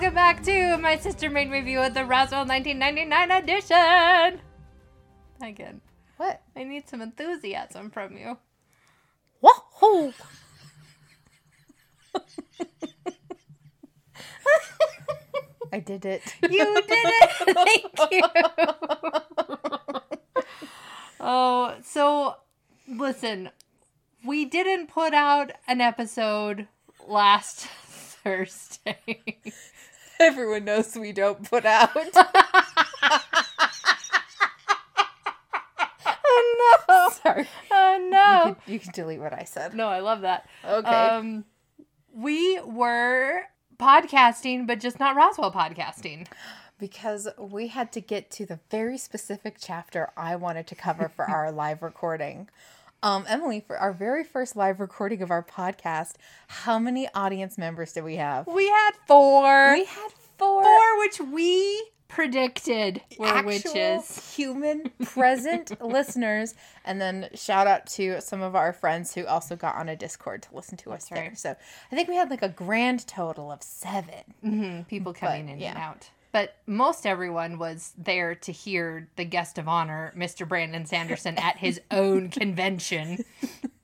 welcome back to my sister made review of the Roswell 1999 edition. Again, What? I need some enthusiasm from you. Whoa! I did it. You did it. Thank you. oh, so listen, we didn't put out an episode last Thursday. Everyone knows we don't put out. oh no. Sorry. Oh You no. can, you can delete what I said. No, I love that. Okay. Um we were podcasting, but just not Roswell podcasting. because we had to get to the very specific chapter I wanted to cover for our live recording. Um, Emily, for our very first live recording of our podcast, how many audience members did we have? We had four. We had four. four which we predicted were actual witches. human present listeners and then shout out to some of our friends who also got on a discord to listen to us there right. so i think we had like a grand total of seven Mhm, People coming in and out. But most everyone was there to hear the guest of honor, Mr. Brandon Sanderson, at his own convention,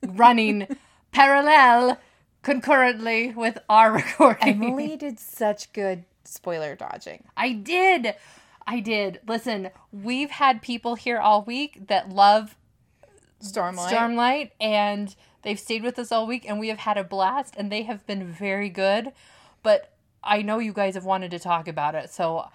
running parallel concurrently with our recording. emily did such good spoiler dodging I did. I did. Listen, we've had people here all week that love stormlight Stormlight and they've stayed with us all week and we have had a blast and they have been very good. But I know you guys have wanted to talk about it. So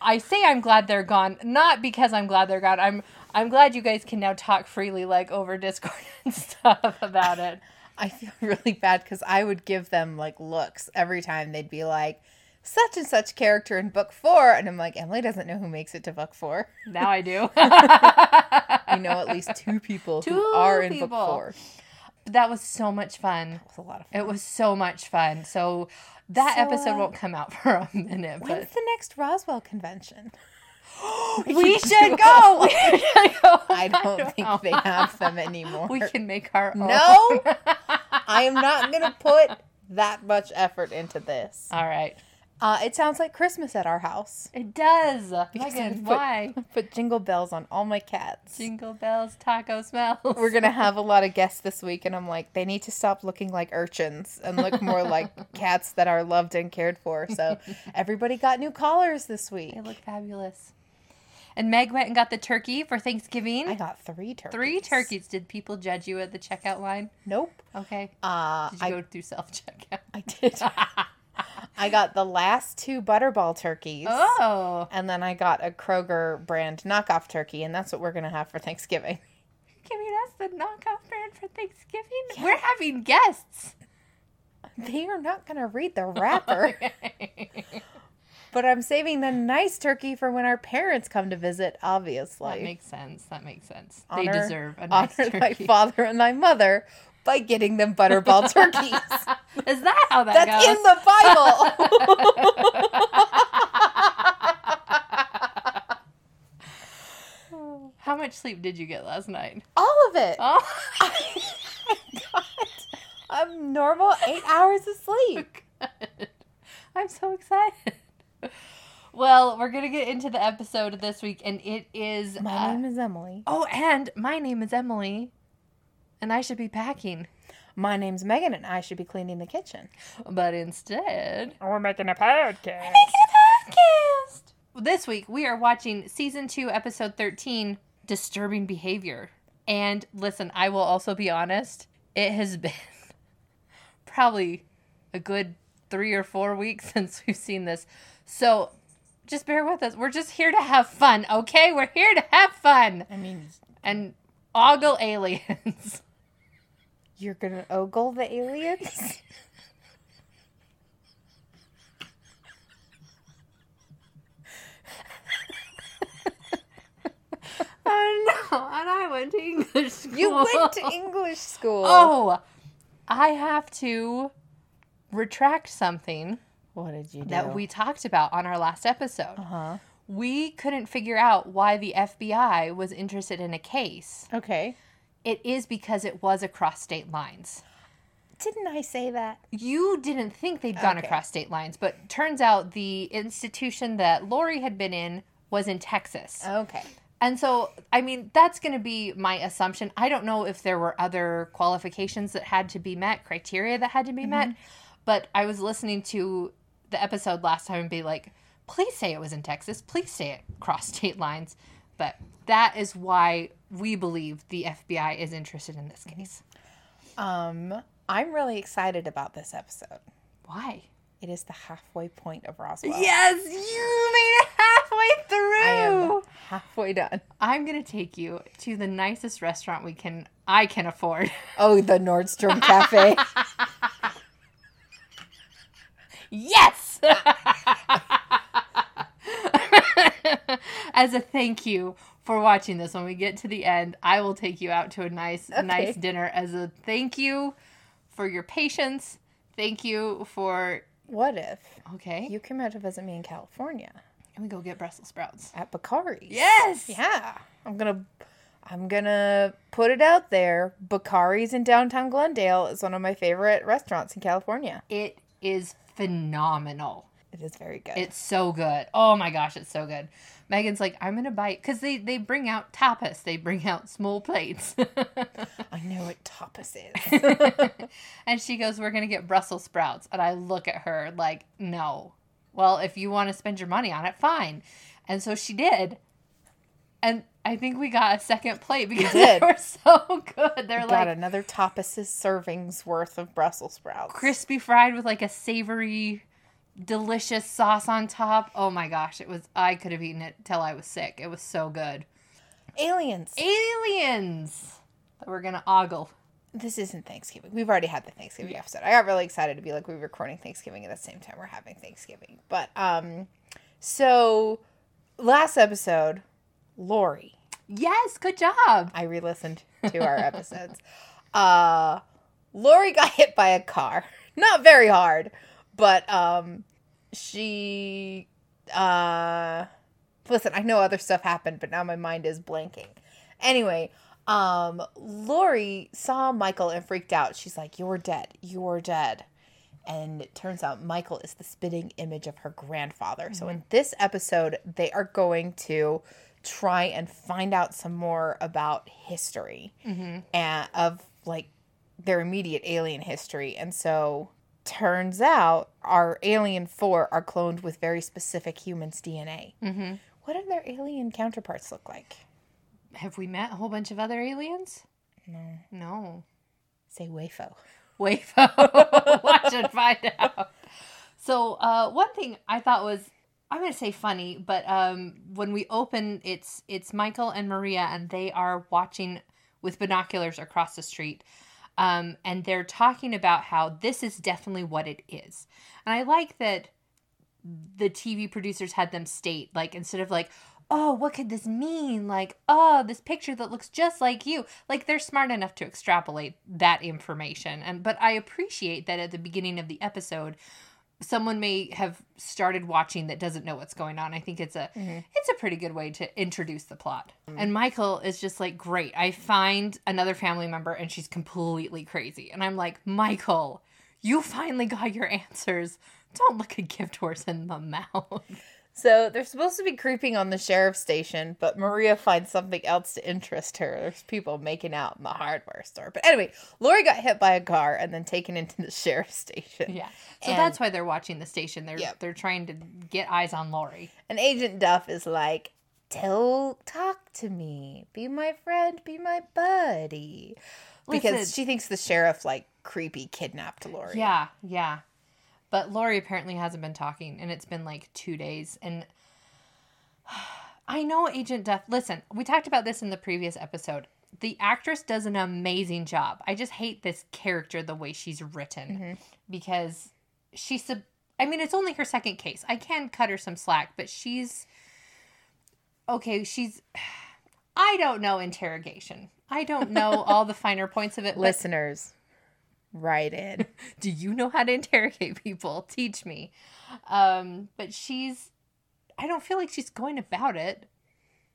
I say I'm glad they're gone, not because I'm glad they're gone. I'm I'm glad you guys can now talk freely like over Discord and stuff about it. I feel really bad because I would give them like looks every time they'd be like, such and such character in book four. And I'm like, Emily doesn't know who makes it to book four. Now I do. I know at least two people Two who are in people. book four. That was so much fun. It was a lot of fun. It was so much fun. So that So, episode uh, won't come out for a minute, When's but the next Roswell convention? we should go. We should go. I don't think know. they have them anymore. We can make our own. No, I am not going to put that much effort into this. All right. Uh, it sounds like Christmas at our house. It does. Megan, put- why? Put jingle bells on all my cats. Jingle bells, taco smells. We're gonna have a lot of guests this week, and I'm like, they need to stop looking like urchins and look more like cats that are loved and cared for. So everybody got new collars this week. They look fabulous. And Meg went and got the turkey for Thanksgiving. I got three turkeys. Three turkeys. Did people judge you at the checkout line? Nope. Okay. Uh, Did you I, go through self checkout? I did. I got the last two butterball turkeys. Oh, And then I got a Kroger brand knockoff turkey, and that's what we're gonna have for Thanksgiving. giving us the knockoff brand for Thanksgiving. We're having guests. They are not gonna read the wrapper, but I'm saving the nice turkey for when our parents come to visit. Obviously, That makes sense. That makes sense. Honor- they deserve a nice honor turkey. my father and my mother by getting them butterball turkeys. Is that how that That's goes? in the Bible. How much sleep did you get last night? All of it. Oh, I got a normal eight hours of sleep. good. I'm so excited. Well, we're gonna get into the episode this week, and it is. My uh, name is Emily. oh, and my name is Emily, and I should be packing, My name's Megan, and I should be cleaning the kitchen. but instead, We're making a podcast. making a podcast. This week we are watching season two, episode thirteen, "Disturbing Behavior." And listen, I will also be honest; it has been probably a good three or four weeks since we've seen this, so just bear with us. We're just here to have fun, okay? We're here to have fun I mean, and ogle aliens. you're gonna ogle the aliens? I know, and I went to English school. You went to English school. Oh, I have to retract something what did you do? that we talked about on our last episode. Uh huh. We couldn't figure out why the FBI was interested in a case. Okay. It is because it was across state lines. Didn't I say that? You didn't think they'd gone Okay. across state lines, but turns out the institution that Lori had been in was in Texas. Okay. And so, I mean, that's going to be my assumption. I don't know if there were other qualifications that had to be met, criteria that had to be met, mm-hmm. but I was listening to the episode last time and be like, please say it was in Texas. Please say it crossed state lines. But that is why we believe the FBI is interested in this case. Um, I'm really excited about this episode. Why? It is the halfway point of Roswell. Yes, you made it halfway through. I am halfway done. I'm gonna take you to the nicest restaurant we can I can afford. Oh, the Nordstrom Cafe. Yes! As a thank you for watching this, when we get to the end, I will take you out to a nice, nice dinner as a thank you for your patience. Thank you for what if okay. you came out to visit me in California Can we go get Brussels sprouts? at Bacari's? Yes. Yeah. I'm gonna I'm gonna put it out there. Bacari's in downtown Glendale is one of my favorite restaurants in California. It is phenomenal. It is very good. It's so good. Oh my gosh, it's so good. Megan's like, I'm gonna bite because they they bring out tapas. They bring out small plates. I know what tapas is. and she goes, We're going to get Brussels sprouts. And I look at her like, No. Well, if you want to spend your money on it, fine. And so she did. And I think we got a second plate because they were so good. They're Got like another tapas's servings worth of Brussels sprouts. crispy fried with like a savory, delicious sauce on top. Oh my gosh. It was, I could have eaten it till I was sick. It was so good. Aliens. Aliens that we're going to ogle. This isn't Thanksgiving. We've already had the Thanksgiving episode. I got really excited to be like we were recording Thanksgiving at the same time we're having Thanksgiving. But um so last episode, Lori. Yes, good job. I re-listened to our episodes. Uh Lori got hit by a car. Not very hard, but um she uh listen, I know other stuff happened, but now my mind is blanking. Anyway, um Lori saw Michael and freaked out. She's like, "You're dead. You're dead." And it turns out Michael is the spitting image of her grandfather. So in this episode, they are going to try and find out some more about history and of like their immediate alien history. And so turns out our alien four are cloned with very specific humans' DNA. Mm-hmm. What do their alien counterparts look like? Have we met a whole bunch of other aliens? No. No. Say Wafo. Wayfo. Watch and find out. So, uh, one thing I thought was, I'm gonna say funny, but um, when we open, it's it's Michael and Maria, and they are watching with binoculars across the street, um, and they're talking about how this is definitely what it is, and I like that the TV producers had them state like instead of like. Oh, what could this mean? Like, oh, this picture that looks just like you. Like they're smart enough to extrapolate that information. And but I appreciate that at the beginning of the episode someone may have started watching that doesn't know what's going on. I think it's a mm-hmm. it's a pretty good way to introduce the plot. And Michael is just like, "Great. I find another family member and she's completely crazy." And I'm like, "Michael, you finally got your answers. Don't look a gift horse in the mouth." So they're supposed to be creeping on the sheriff's station, but Maria finds something else to interest her. There's people making out in the hardware store. But anyway, Lori got hit by a car and then taken into the sheriff's station. Yeah. So And- that's why they're watching the station. They're Yep. they're trying to get eyes on Lori. And Agent Duff is like, Tell, talk to me. Be my friend. Be my buddy. Because Listen. she thinks the sheriff, like, creepy kidnapped Lori. Yeah, yeah. But Lori apparently hasn't been talking, and it's been like two days. And I know Agent Duff. Listen, we talked about this in the previous episode. The actress does an amazing job. I just hate this character the way she's written mm-hmm. because she's. sub- I mean, it's only her second case. I can cut her some slack, but she's okay. She's. I don't know interrogation. I don't know all the finer points of it. Listeners, write in. do you know how to interrogate people teach me um but she's i don't feel like she's going about it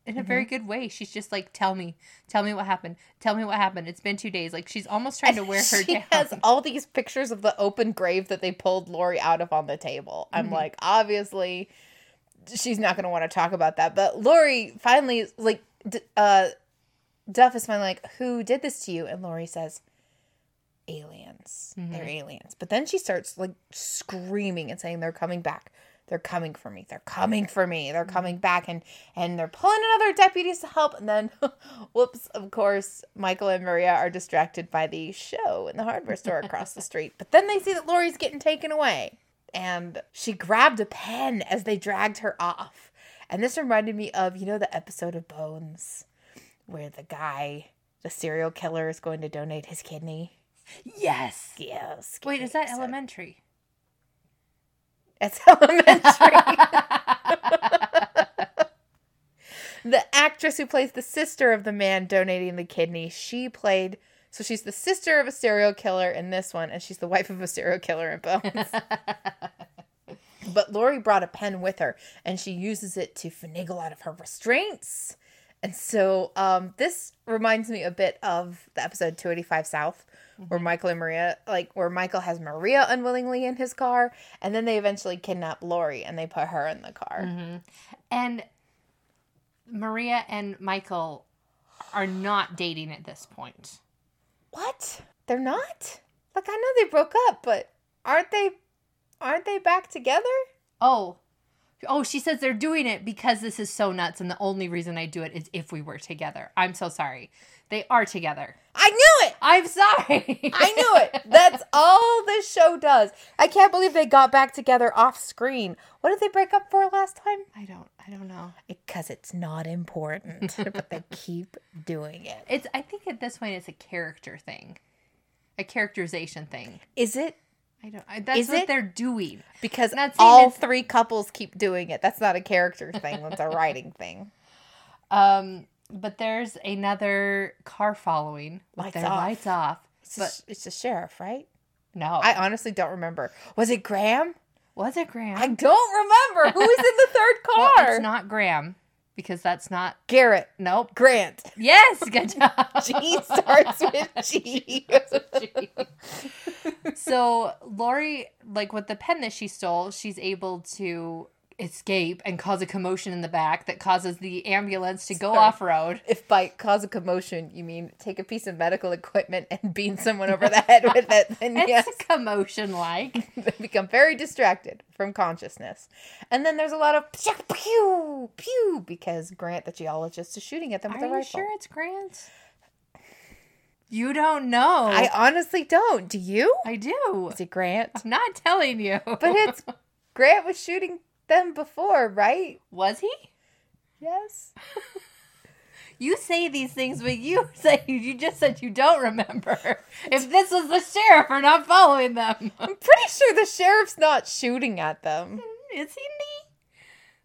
in a very good way. She's just like, "Tell me, tell me what happened. Tell me what happened. It's been two days." Like she's almost trying to wear her she down. has all these pictures of the open grave that they pulled Lori out of on the table. I'm Mm-hmm. like, obviously, she's not going to want to talk about that. But Lori finally, like, uh, Duff is finally like, "Who did this to you?" And Lori says, "Aliens. Mm-hmm. They're aliens." But then she starts like screaming and saying, "They're coming back." They're coming for me. They're coming for me. They're Mm-hmm. coming back and and they're pulling another deputies to help. And then whoops, of course, Michael and Maria are distracted by the show in the hardware store across the street. But then they see that Lori's getting taken away. And she grabbed a pen as they dragged her off. And this reminded me of, you know, the episode of Bones where the guy, the serial killer, is going to donate his kidney. Yes. Yes. Wait, is that elementary? It's elementary. the actress who plays the sister of the man donating the kidney, she played. So she's the sister of a serial killer in this one, and she's the wife of a serial killer in Bones. but Lori brought a pen with her, and she uses it to finagle out of her restraints. And so um, this reminds me a bit of the episode 285 South, where Michael and Maria, like where Michael has Maria unwillingly in his car, and then they eventually kidnap Lori and they put her in the car. And Maria and Michael are not dating at this point. What? They're not? Like I know they broke up, but aren't they? Aren't they back together? Oh. Oh, she says they're doing it because this is so nuts, and the only reason I do it is if we were together. I'm so sorry. They are together. I knew it. I'm sorry. I knew it. That's all this show does. I can't believe they got back together off screen. What did they break up for last time? I don't. I don't know. Because it's not important, but they keep doing it. It's. I think at this point it's a character thing, a characterization thing. Is it? I don't. I, that's Is what it? they're doing. Because all three couples keep doing it. That's not a character thing. That's a writing thing. Um. But there's another car following with Lights their off. lights off. It's, But the, it's the sheriff, right? no, I honestly don't remember. Was it Graham? was it Graham? I don't remember. Who was in the third Well, car? it's not Graham because that's not. Garrett. Nope. Grant. Yes, good job. G starts with G. so Lori, like with the pen that she stole, she's able to escape and cause a commotion in the back that causes the ambulance to go Sorry. off road. if by cause a commotion you mean take a piece of medical equipment and beam someone over the head with it, then It's yes, a commotion like. they become very distracted from consciousness. And then there's a lot of pew pew pew because Grant, the geologist, is shooting at them Are with a you sure it's Grant? You don't know. I honestly don't. Do you? I do. Is it Grant? I'm not telling you. But it's Grant was shooting them before, right? was he? Yes. You say these things, but you say you just said you don't remember. If this was the sheriff or not following them, I'm pretty sure the sheriff's not shooting at them. is he?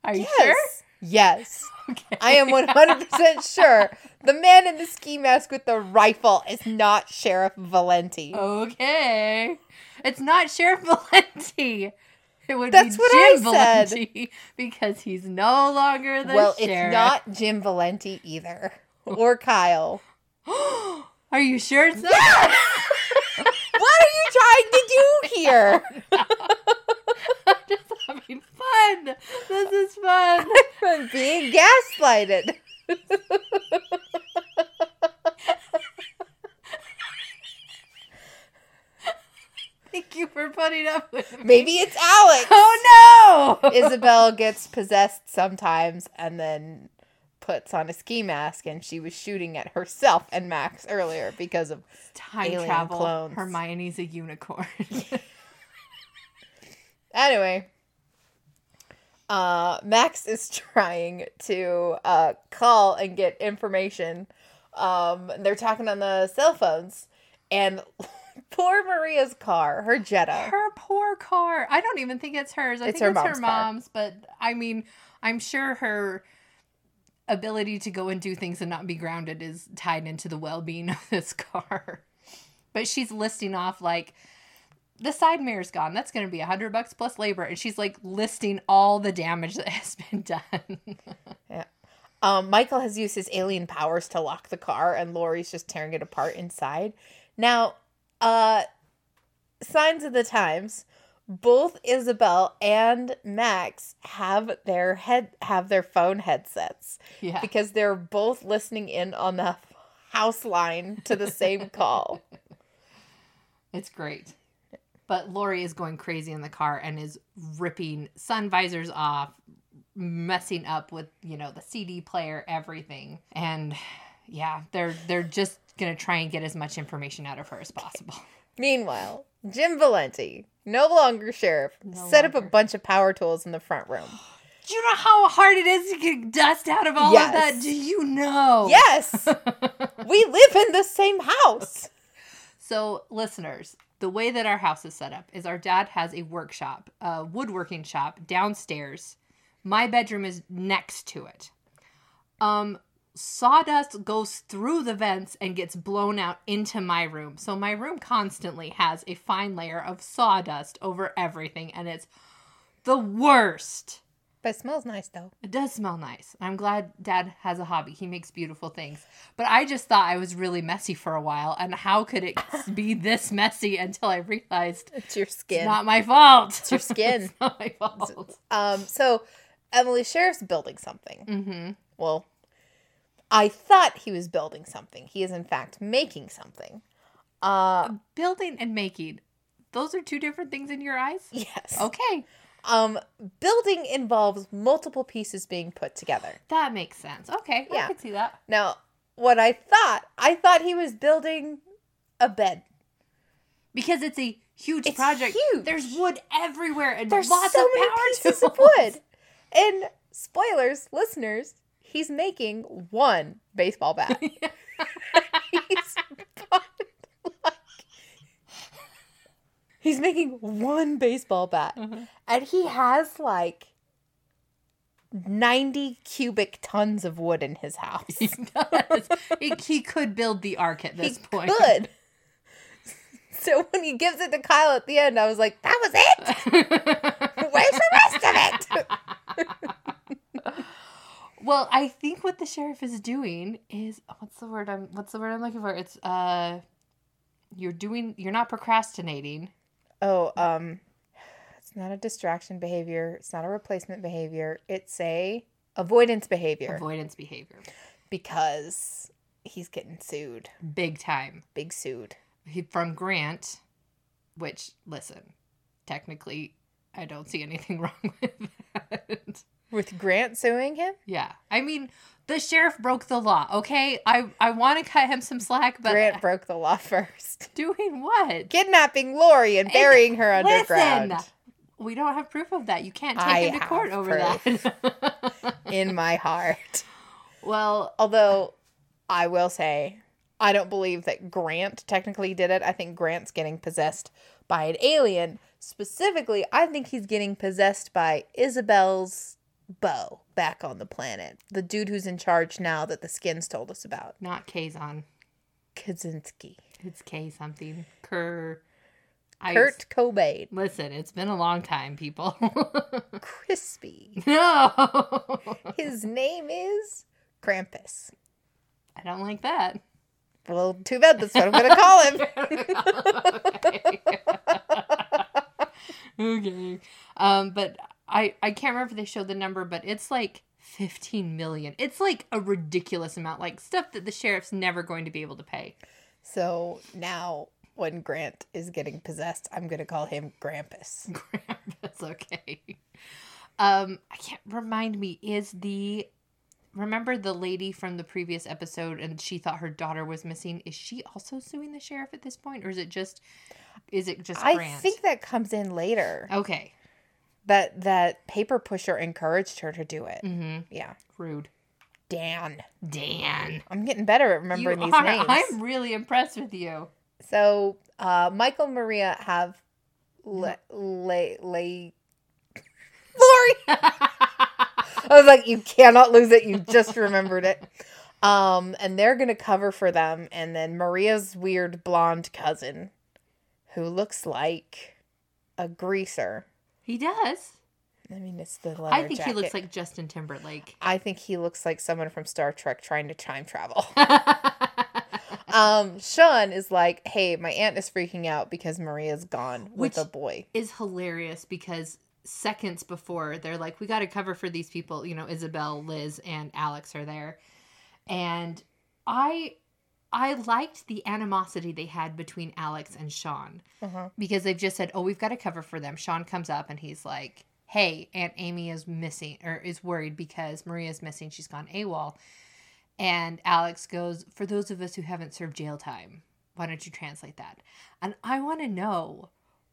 Are you Yes. sure? Yes. Okay. I am 100% sure. The man in the ski mask with the rifle is not Sheriff Valenti. Okay. It's not Sheriff Valenti. It would That's be what Jim I said. Valenti because he's no longer the well, sheriff. it's not Jim Valenti either. Or Kyle. Are you sure it's not? what are you trying to do here? I'm just having fun. This is fun. I'm being gaslighted. Thank you for putting up with me. Maybe it's Alex. Oh no! Isabel gets possessed sometimes and then puts on a ski mask and she was shooting at herself and Max earlier because of Time alien travel. clones. Hermione's a unicorn. Anyway, uh, Max is trying to uh, call and get information. Um, they're talking on the cell phones, and poor Maria's car, her Jetta. her poor car. I don't even think it's hers. I It's think her it's mom's her car. mom's, but I mean, I'm sure her ability to go and do things and not be grounded is tied into the well-being of this car. But she's listing off like the side mirror's gone. That's going to be a hundred bucks plus labor, and she's like listing all the damage that has been done. Yeah. Um, Michael has used his alien powers to lock the car, and Lori's just tearing it apart inside. Now, uh, signs of the times. Both Isabel and Max have their head have their phone headsets Yeah. because they're both listening in on the house line to the same call. It's great. But Lori is going crazy in the car and is ripping sun visors off, messing up with, you know, the CD player, everything. And yeah, they're they're just gonna try and get as much information out of her as possible. Meanwhile, Jim Valenti, no longer sheriff, No set up a bunch of power tools in the front room. Do you know how hard it is to get dust out of all Yes. of that? Do you know? Yes, we live in the same house. So, listeners, the way that our house is set up is our dad has a workshop, a woodworking shop downstairs. My bedroom is next to it. Um, sawdust goes through the vents and gets blown out into my room. So my room constantly has a fine layer of sawdust over everything, and it's the worst. But it smells nice though. It does smell nice. I'm glad dad has a hobby. He makes beautiful things. But I just thought I was really messy for a while. And how could it be this messy until I realized It's your skin. it's not my fault? it's your skin. It's not my fault. Um, so Emily Sheriff's building something. Mm-hmm. Well, I thought he was building something. He is in fact making something. Uh Building and making. Those are two different things in your eyes? yes. Okay. Um building involves multiple pieces being put together. That makes sense. Okay. Yeah. I can see that. Now, what I thought, I thought he was building a bed. Because it's a huge It's project. huge. There's wood everywhere and There's lots so of many pieces tools. of wood. And spoilers, listeners, he's making one baseball bat. he's like, he's making one baseball bat. Mhm. And he has like 90 cubic tons of wood in his house. He does. he, he could build the ark at this he point. could. So when he gives it to Kyle at the end, I was like, that was it? Where's the rest of it? well, I think what the sheriff is doing is what's the word I'm what's the word I'm looking for? It's uh you're doing you're not procrastinating. Oh, um, it's not a distraction behavior. It's not a replacement behavior. It's a avoidance behavior Avoidance behavior. because he's getting sued. Big time. Big sued. He, from Grant, which listen, technically I don't see anything wrong with that. With Grant suing him? Yeah. I mean, the sheriff broke the law, okay? I I want to cut him some slack, but Grant broke the law first. doing what? Kidnapping Lori and burying her underground. Listen, we don't have proof of that. You can't take I him to court over that. In my heart. well, Although I will say, I don't believe that Grant technically did it. I think Grant's getting possessed by an alien. Specifically, I think he's getting possessed by Isabel's bow back on the planet. The dude who's in charge now that the skins told us about. not Kazon. Kaczynski. It's K something. Kerr. I- Kurt Cobain. Listen, it's been a long time, people. Crispy. no. His name is Krampus. I don't like that. Well, too bad that's what I'm going to call him. okay. Um, but I I can't remember if they showed the number, but it's like 15 million. It's like a ridiculous amount, like stuff that the sheriff's never going to be able to pay. So now, when Grant is getting possessed, I'm going to call him Grampus. That's okay. Um, I can't remind me. Is the remember the lady from the previous episode, and she thought her daughter was missing? Is she also suing the sheriff at this point, or is it just is it just I think that comes in later. okay. That that paper pusher encouraged her to do it. Mm-hmm. Yeah. Rude. Dan. Dan. I'm getting better at remembering you these are. names. I'm really impressed with you. So, uh, Michael and Maria have lay lay lay. Lori. I was like, you cannot lose it. You just remembered it. Um, and they're gonna cover for them, and then Maria's weird blonde cousin, who looks like a greaser. He does. I mean, it's the leather I think he looks like Justin Timberlake. I think he looks like someone from Star Trek trying to time travel. um, Sean is like, "Hey, my aunt is freaking out because Maria's gone with Which- a boy." is hilarious because seconds before they're like, we got to cover for these people. You know, Isabel, Liz, and Alex are there, and I, I liked the animosity they had between Alex and Sean Uh-huh. because they've just said, oh, we've got a cover for them. Sean comes up and he's like, hey, Aunt Amy is missing or is worried because Maria's missing. She's gone AWOL. And Alex goes, for those of us who haven't served jail time, why don't you translate that? And I want to know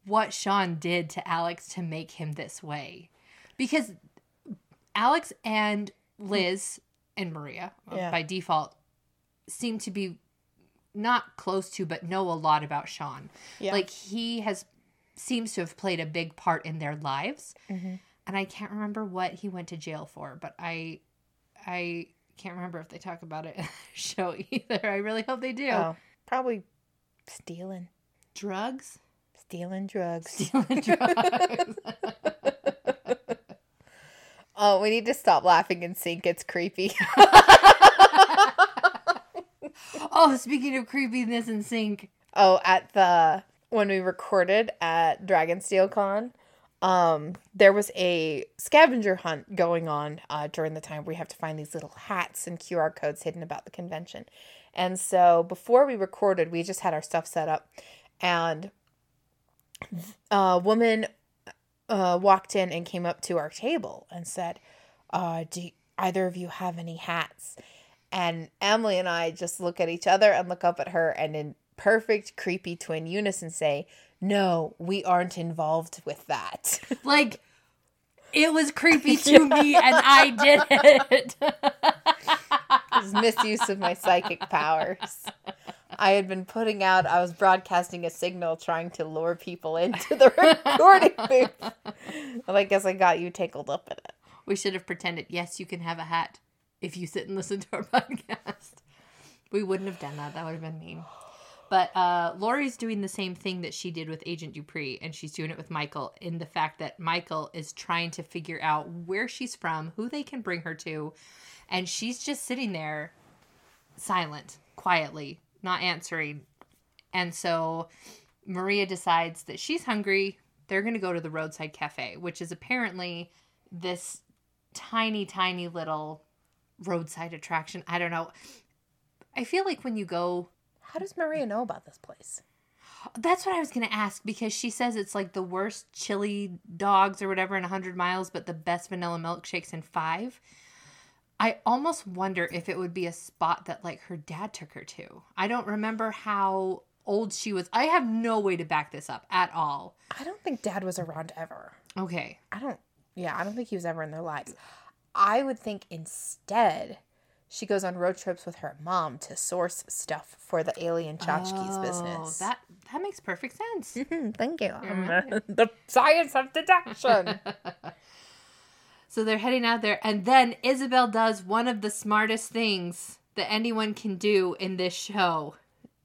what Sean did to Alex to make him this way. Because Alex and Liz and Maria, Yeah. by default, seem to be not close to, but know a lot about Sean. Yeah. Like he has seems to have played a big part in their lives. Mhm. And I can't remember what he went to jail for, but I I can't remember if they talk about it in the show either. I really hope they do. Oh, probably stealing, Drugs? stealing drugs. Stealing drugs. Oh, we need to stop laughing in sync. It's creepy. oh, speaking of creepiness and sync. oh, at the when we recorded at Dragonsteel Con, um, there was a scavenger hunt going on uh, during the time we have to find these little hats and QR codes hidden about the convention. And so before we recorded, we just had our stuff set up, and a woman uh, walked in and came up to our table and said, uh, "Do either of you have any hats?" And Emily and I just look at each other and look up at her, and in perfect creepy twin unison say, "No, we aren't involved with that." Like it was creepy to me and I did it. It was misuse of my psychic powers. I had been putting out, I was broadcasting a signal trying to lure people into the recording booth. Well, I guess I got you tangled up in it. we should have pretended, yes, you can have a hat if you sit and listen to our podcast. We wouldn't have done that. That would have been mean. But uh, Lori's doing the same thing that she did with Agent Dupree, and she's doing it with Michael in the fact that Michael is trying to figure out where she's from, who they can bring her to, and she's just sitting there silent, quietly, not answering. And so Maria decides that she's hungry. They're going to go to the roadside cafe, which is apparently this tiny, tiny little roadside attraction. I don't know. I feel like when you go How does Maria know about this place? That's what I was going to ask because she says it's like the worst chili dogs or whatever in 100 miles, but the best vanilla milkshakes in five. I almost wonder if it would be a spot that like her dad took her to. I don't remember how old she was. I have no way to back this up at all. I don't think dad was around ever. Okay. I don't, yeah, I don't think he was ever in their lives. I would think instead she goes on road trips with her mom to source stuff for the alien tchotchkes business. Oh, That that makes perfect sense. Mhm, Thank you. the science of deduction. So they're heading out there, and then Isabel does one of the smartest things that anyone can do in this show.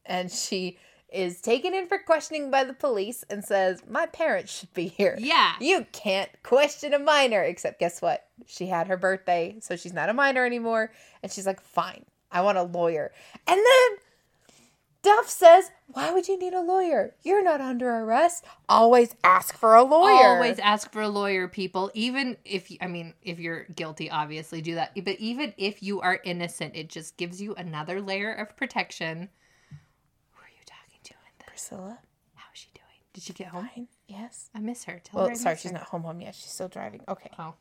and she is taken in for questioning by the police and says, My parents should be here. Yeah. You can't question a minor. Except, guess what? She had her birthday, so she's not a minor anymore. And she's like, Fine, I want a lawyer. And then Duff says, Why would you need a lawyer? You're not under arrest. Always ask for a lawyer. Always ask for a lawyer, people. Even if I mean, if you're guilty, obviously do that. But even if you are innocent, it just gives you another layer of protection. Who are you talking to in this? Priscilla. How is she doing? Did she get home? Fine. Yes. I miss her. Tell her. Well, I sorry, miss she's her. not home home yet. She's still driving. Okay. Oh.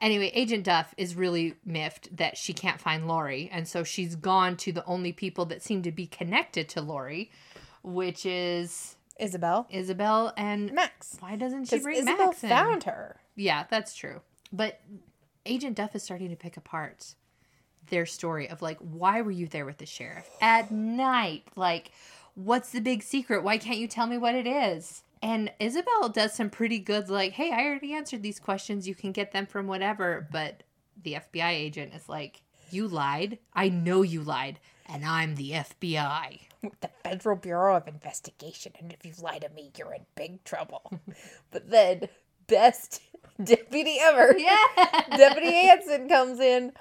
Anyway, Agent Duff is really miffed that she can't find Lori, and so she's gone to the only people that seem to be connected to Lori, which is Isabel. Isabel and Max. Why doesn't she Because bring Isabel Max in? found her. Yeah, that's true. But Agent Duff is starting to pick apart their story of like, why were you there with the sheriff at night? Like, what's the big secret? Why can't you tell me what it is? And Isabel does some pretty good, like, hey, I already answered these questions. You can get them from whatever. But the FBI agent is like, you lied. I know you lied. And I'm the FBI. the Federal Bureau of Investigation, and if you lie to me, you're in big trouble. but then, best Deputy ever. Yeah. Deputy Hanson comes in.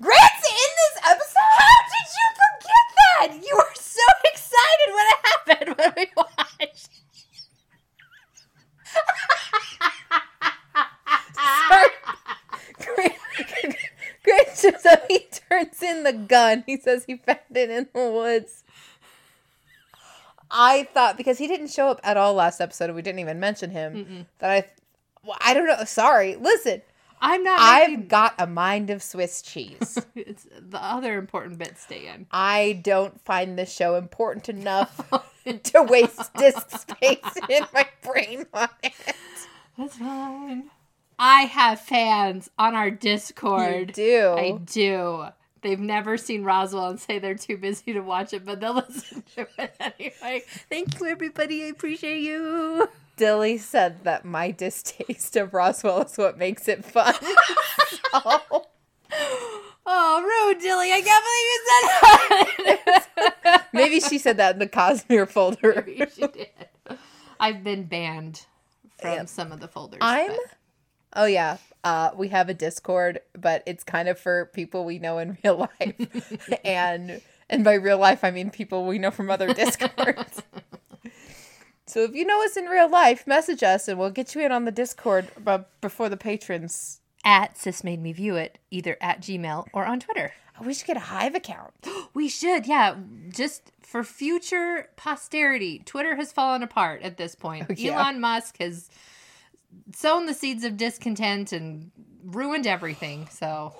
Grant's in this episode? How did you that? You were so excited when it happened when we watched. Sorry. Grant, Grant shows up. He turns in the gun. He says he found it in the woods. I thought because he didn't show up at all last episode, we didn't even mention him. That I, well, I don't know. Sorry. Listen, I'm not. I've making- got a mind of Swiss cheese. It's the other important bits stay in. I don't find this show important enough oh, to waste disk space in my brain on it. That's fine. I have fans on our Discord. You do. I do. They've never seen Roswell and say they're too busy to watch it, but they'll listen to it anyway. Thank you, everybody. I appreciate you. Dilly said that my distaste of Roswell is what makes it fun. So, Oh, rude, Dilly. I can't believe you said that. maybe she said that in the Cosmere folder. Maybe she did. I've been banned from Yep. some of the folders. I'm. but- Oh yeah, uh, we have a Discord, but it's kind of for people we know in real life, and and by real life I mean people we know from other Discords. so if you know us in real life, message us and we'll get you in on the Discord before the patrons. at sis made me view it either at Gmail or on Twitter. Oh, we should get a Hive account. We should, yeah. Just for future posterity, Twitter has fallen apart at this point. Oh, yeah. Elon Musk has sown the seeds of discontent and ruined everything. So,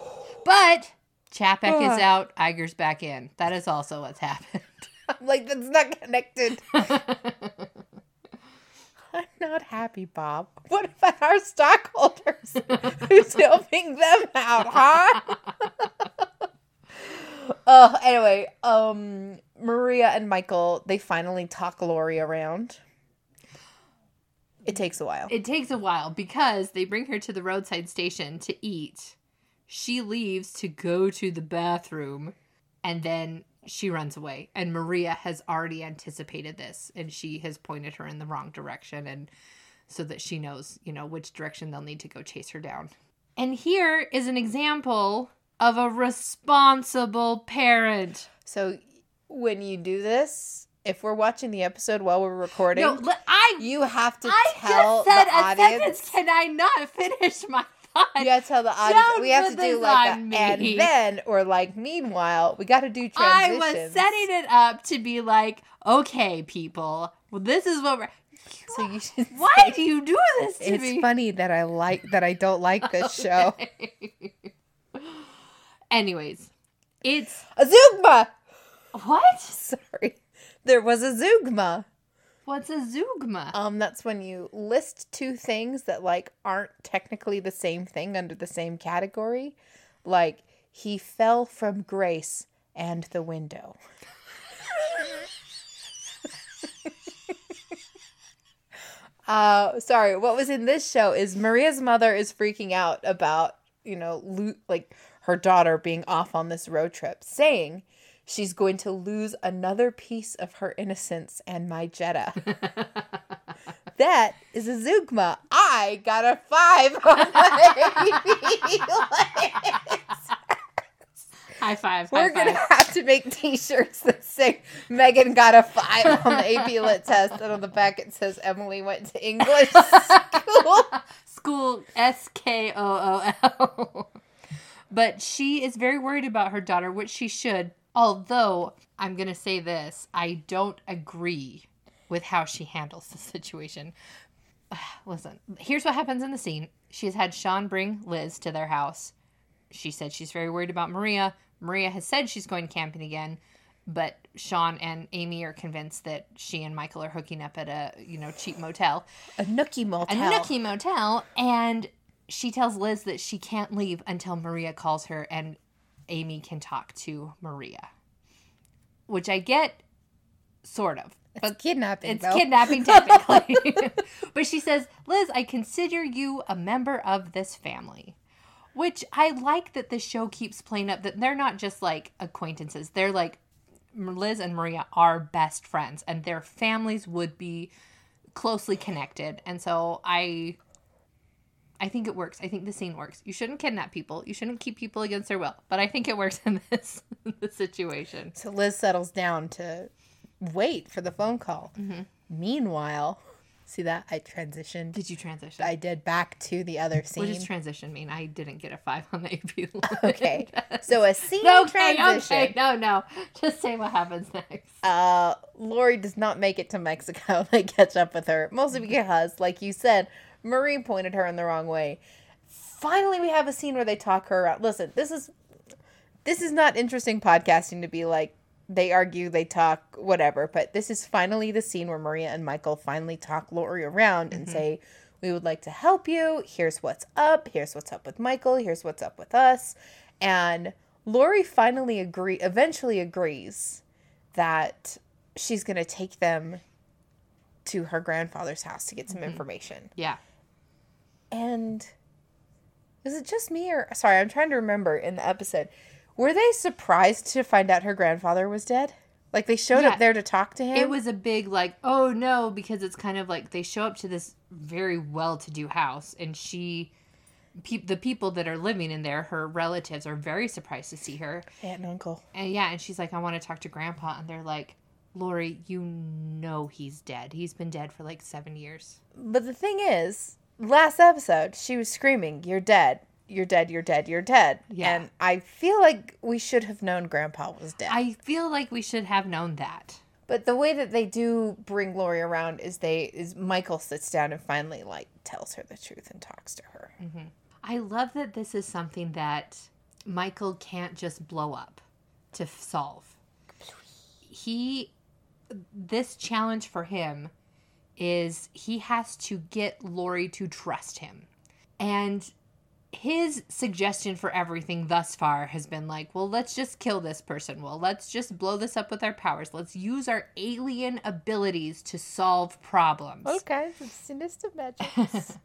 but Chapek is Ah. out, Iger's back in. That is also what's happened. I'm like that's not connected. I'm not happy, Bob. What about our stockholders? Who's helping them out, huh? Oh, anyway, um, Maria and Michael they finally talk Lori around. It takes a while. it takes a while because they bring her to the roadside station to eat. She leaves to go to the bathroom and then she runs away. And Maria has already anticipated this and she has pointed her in the wrong direction and so that she knows, you know, which direction they'll need to go chase her down. And here is an example of a responsible parent. So when you do this, if we're watching the episode while we're recording, No, I you have to I tell just said the a audience. sentence. Can I not finish my thought? You gotta tell the audience. Don't we have to do like a, and then or like meanwhile. We got to do transitions. I was setting it up to be like, okay, people, well, this is what we're. So you should. Why say, do you do this to It's me? funny that I like that I don't like this show. Anyways, it's A Zeugma. what? Sorry, there was a Zeugma. What's a zeugma? Um, that's when you list two things that like aren't technically the same thing under the same category. Like he fell from grace and the window. uh sorry, what was in this show is Maria's mother is freaking out about, you know, lo- like her daughter being off on this road trip, saying she's going to lose another piece of her innocence and my Jetta. That is a Zeugma. I got a five on my High five. We're gonna have to make T-shirts that say Megan got a five on the AP Lit test, and on the back it says Emily went to English school. School S K O O L. But she is very worried about her daughter, which she should. Although, I'm going to say this I don't agree with how she handles the situation. Listen, here's what happens in the scene. She has had Sean bring Liz to their house. She said she's very worried about Maria. Maria has said she's going camping again, but Sean and Amy are convinced that she and Michael are hooking up at a, you know, cheap motel A nookie motel. a nookie motel and she tells liz that she can't leave until maria calls her and amy can talk to maria which i get sort of It's kidnapping. it's though. kidnapping technically but she says liz i consider you a member of this family which i like that the show keeps playing up that they're not just like acquaintances they're like liz and maria are best friends and their families would be closely connected and so i I think it works. I think the scene works. You shouldn't kidnap people. You shouldn't keep people against their will. But I think it works in this, this situation. So Liz settles down to wait for the phone call. Mm-hmm. Meanwhile, see that I transitioned. Did you transition? I did back to the other scene. what does transition mean? I didn't get a five on the AP. okay, so a scene No, okay, transition. okay, no, no. Just say what happens next. Uh, Lori does not make it to Mexico. They catch up with her, mostly because, like you said, Marie pointed her in the wrong way. Finally, we have a scene where they talk her around. Listen, this is this is not interesting podcasting to be like they argue, they talk, whatever. But this is finally the scene where Maria and Michael finally talk Lori around and mm-hmm. say, "We would like to help you. Here's what's up. Here's what's up with Michael. Here's what's up with us." And Lori finally agree, eventually agrees that she's going to take them to her grandfather's house to get some mm-hmm. information. Yeah. And is it just me or sorry, I'm trying to remember in the episode. Were they surprised to find out her grandfather was dead? Like they showed Yeah. up there to talk to him? It was a big like, oh no, because it's kind of like they show up to this very well-to-do house, and she, pe- the people that are living in there, her relatives are very surprised to see her, aunt and uncle. and yeah, and she's like, I want to talk to Grandpa, and they're like, Lori, you know he's dead. He's been dead for like seven years. But the thing is, last episode she was screaming, "You're dead. You're dead. You're dead. You're dead." Yeah. And I feel like we should have known grandpa was dead. I feel like we should have known that. But the way that they do bring Lori around is they is Michael sits down and finally like tells her the truth and talks to her. Mm-hmm. I love that this is something that Michael can't just blow up to f- solve. He, this challenge for him is he has to get Lori to trust him. And his suggestion for everything thus far has been like, well, let's just kill this person. Well, let's just blow this up with our powers. Let's use our alien abilities to solve problems Okay, sinister magic.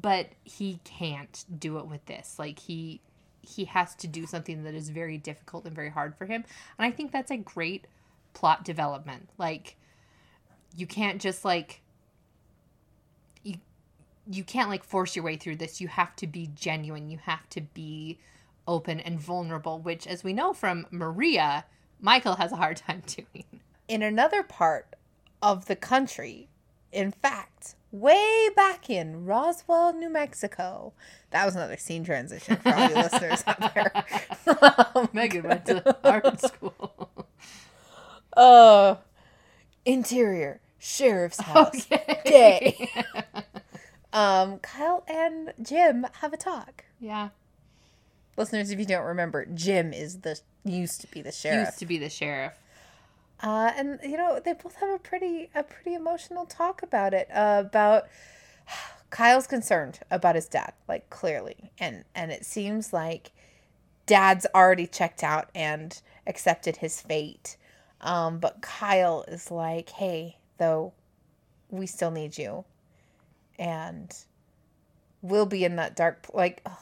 but he can't do it with this like he he has to do something that is very difficult and very hard for him and i think that's a great plot development like you can't just like you can't like force your way through this you have to be genuine you have to be open and vulnerable which as we know from maria michael has a hard time doing in another part of the country, in fact, way back in Roswell, New Mexico. That was another scene transition for all you listeners out there. Um, megan went to art school uh, interior sheriff's house okay day. Um, Kyle and Jim have a talk. yeah Listeners, if you don't remember, Jim is the used to be the sheriff. used to be the sheriff. Uh, and you know they both have a pretty a pretty emotional talk about it. Uh, about Kyle's concerned about his dad, like clearly, and and it seems like Dad's already checked out and accepted his fate. Um, but Kyle is like, hey, though, we still need you, and we'll be in that dark like. Oh,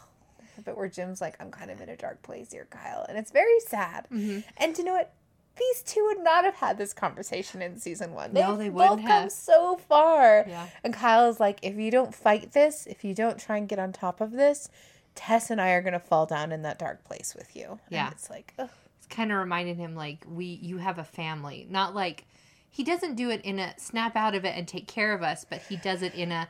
if it were Jim's like, I'm kind of in a dark place here, Kyle, and it's very sad. Mm-hmm. And you know what? These two would not have had this conversation in season one. No, They've they wouldn't come have. so far. Yeah. And Kyle's like, if you don't fight this, if you don't try and get on top of this, Tess and I are gonna fall down in that dark place with you. Yeah. And it's like, ugh. It's kind of reminding him like we you have a family, not like he doesn't do it in a snap out of it and take care of us, but he does it in a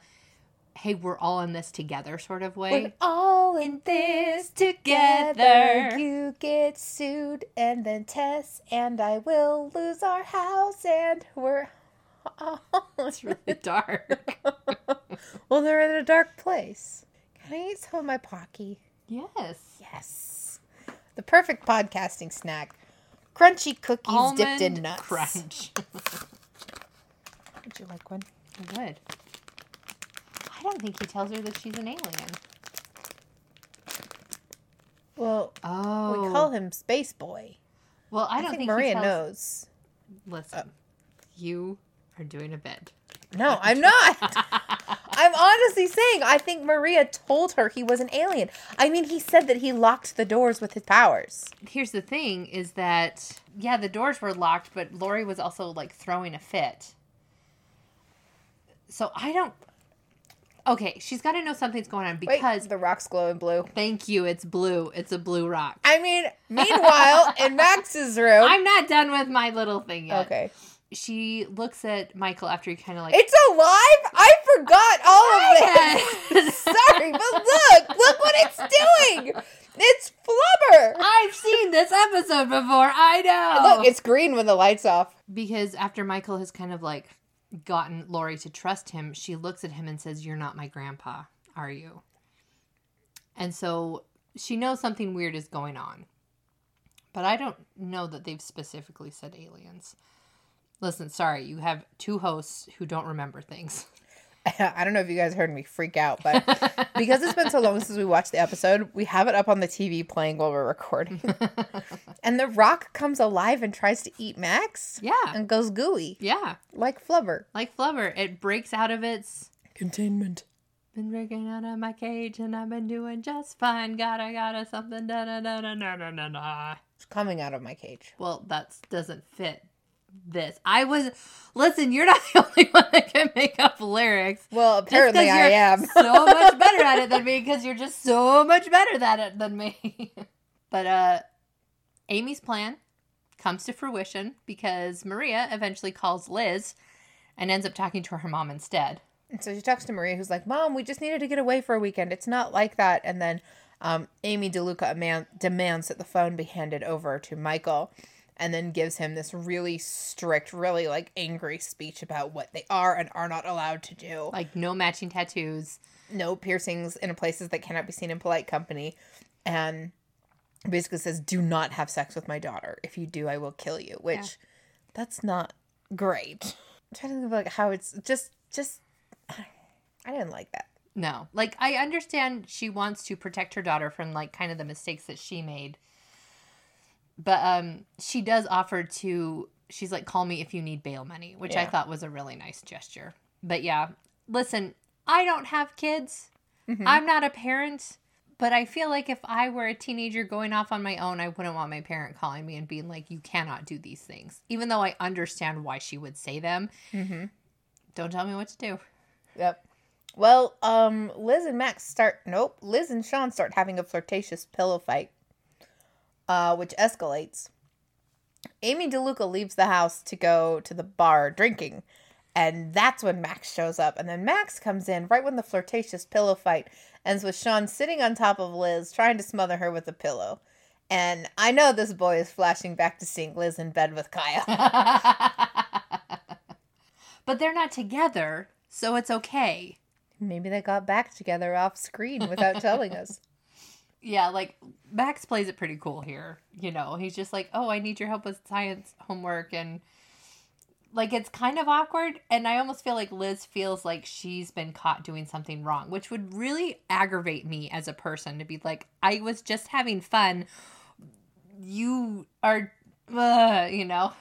hey, we're all in this together sort of way. we're all in this together. You get sued, and then Tess and I will lose our house, and we're. all It's really dark. well, they're in a dark place. Can I eat some of my Pocky? yes. Yes. The perfect podcasting snack. Crunchy cookies dipped in Almond nuts. crunch. Would you like one? I would. I don't think he tells her that she's an alien. Well, Oh. we call him Space Boy. well, I I, don't think, think, he Maria tells- knows. Listen, you are doing a bit. No, I'm not. I'm honestly saying I think Maria told her he was an alien. I mean, he said that he locked the doors with his powers. Here's the thing is that yeah, the doors were locked, but Lori was also like throwing a fit. So I don't Okay, she's got to know something's going on Wait, because the rock's glowing blue. thank you, it's blue. It's a blue rock. I mean, meanwhile, in Max's room. I'm not done with my little thing yet. okay. She looks at Michael after he kind of like It's alive? I forgot all of this. Sorry, but look, look what it's doing. It's flubber. I've seen this episode before. I know. Look, it's green when the light's off. because after Michael has kind of like gotten Lori to trust him, she looks at him and says, "You're not my grandpa, are you?" And so she knows something weird is going on. But I don't know that they've specifically said aliens. Listen, sorry, you have two hosts who don't remember things. I don't know if you guys heard me freak out, but because it's been so long since we watched the episode, we have it up on the TV playing while we're recording. and The Rock comes alive and tries to eat Max. Yeah. And goes gooey. Yeah. Like Flubber. Like Flubber. It breaks out of its containment. Been breaking out of my cage and I've been doing just fine. Gotta, gotta something. Da, da, da, da, da, da, da. It's coming out of my cage. Well, that doesn't fit this. I was listen. You're not the only one that can make up lyrics. Well, apparently I you're am. so much better at it than me because you're just so much better at it than me. but uh, Amy's plan comes to fruition because Maria eventually calls Liz and ends up talking to her mom instead. And so she talks to Maria, who's like, Mom, we just needed to get away for a weekend. It's not like that. And then um, Amy DeLuca aman- demands that the phone be handed over to Michael and then gives him this really strict, really like angry speech about what they are and are not allowed to do. Like no matching tattoos. No piercings in places that cannot be seen in polite company. And basically says, Do not have sex with my daughter. If you do, I will kill you. Which Yeah. that's not great. I'm trying to think of like how it's just just I didn't like that. No. Like I understand she wants to protect her daughter from like kind of the mistakes that she made. But um she does offer to she's like call me if you need bail money, which I thought was a really nice gesture. But yeah, listen, I don't have kids. Mhm. I'm not a parent, but I feel like if I were a teenager going off on my own, I wouldn't want my parent calling me and being like you cannot do these things. Even though I understand why she would say them. Mm-hmm. Don't tell me what to do. Yep. Well, um, Liz and Max start. Nope. Liz and Sean start having a flirtatious pillow fight, uh, which escalates. Amy DeLuca leaves the house to go to the bar drinking, and that's when Max shows up. And then Max comes in right when the flirtatious pillow fight ends with Sean sitting on top of Liz, trying to smother her with a pillow. And I know this boy is flashing back to seeing Liz in bed with Kaya. but they're not together, so it's okay. Maybe they got back together off screen without telling us. Yeah, like Max plays it pretty cool here. You know, he's just like, "Oh, I need your help with science homework," and like it's kind of awkward. And I almost feel like Liz feels like she's been caught doing something wrong, which would really aggravate me as a person to be like, "I was just having fun. You are, uh, you know."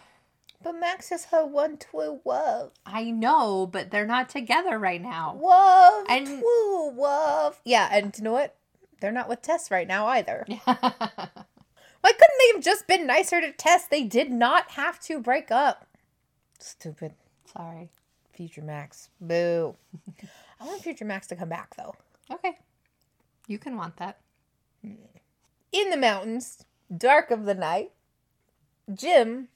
But Max is her one true love. I know, but they're not together right now. Love, And- true love. Yeah, and you know what? They're not with Tess right now either. Why couldn't they have just been nicer to Tess? They did not have to break up. Stupid Sorry. Future Max. Boo. I want Future Max to come back though. Okay. You can want that. In the mountains, dark of the night, Jim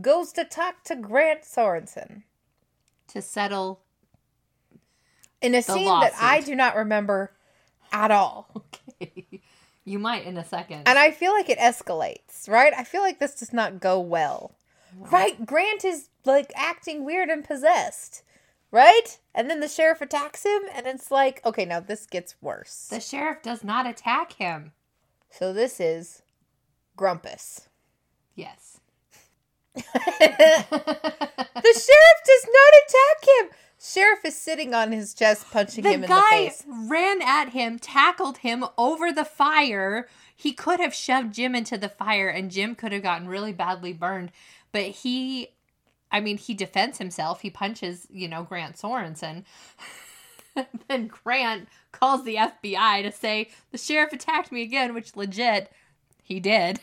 goes to talk to Grant Sorensen To settle. in a scene that I do not remember at all. Okay. You might in a second. And I feel like it escalates, right? I feel like this does not go well. Right? Grant is like acting weird and possessed, right? And then the sheriff attacks him, and it's like, okay, now this gets worse. The sheriff does not attack him. So this is Grumpus. Yes. The sheriff does not attack him. Sheriff is sitting on his chest, punching the him in the guy face. ran at him, tackled him over the fire. He could have shoved Jim into the fire and Jim could have gotten really badly burned. But he, I mean, he defends himself. He punches, you know, Grant Sorensen. then Grant calls the FBI to say, the sheriff attacked me again, which legit, he did.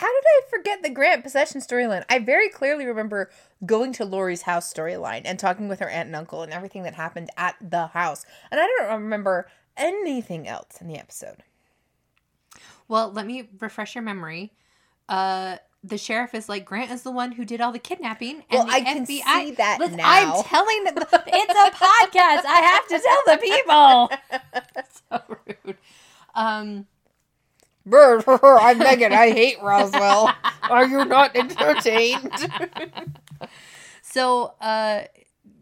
How did I forget the Grant possession storyline? I very clearly remember going to Lori's house storyline and talking with her aunt and uncle and everything that happened at the house. And I don't remember anything else in the episode. Well, let me refresh your memory. Uh, the sheriff is like Grant is the one who did all the kidnapping. Well, the I can see that Listen, now. I'm telling the, it's a podcast. I have to tell the people. so rude. Um, I'm Megan. I hate Roswell. Are you not entertained? so, uh,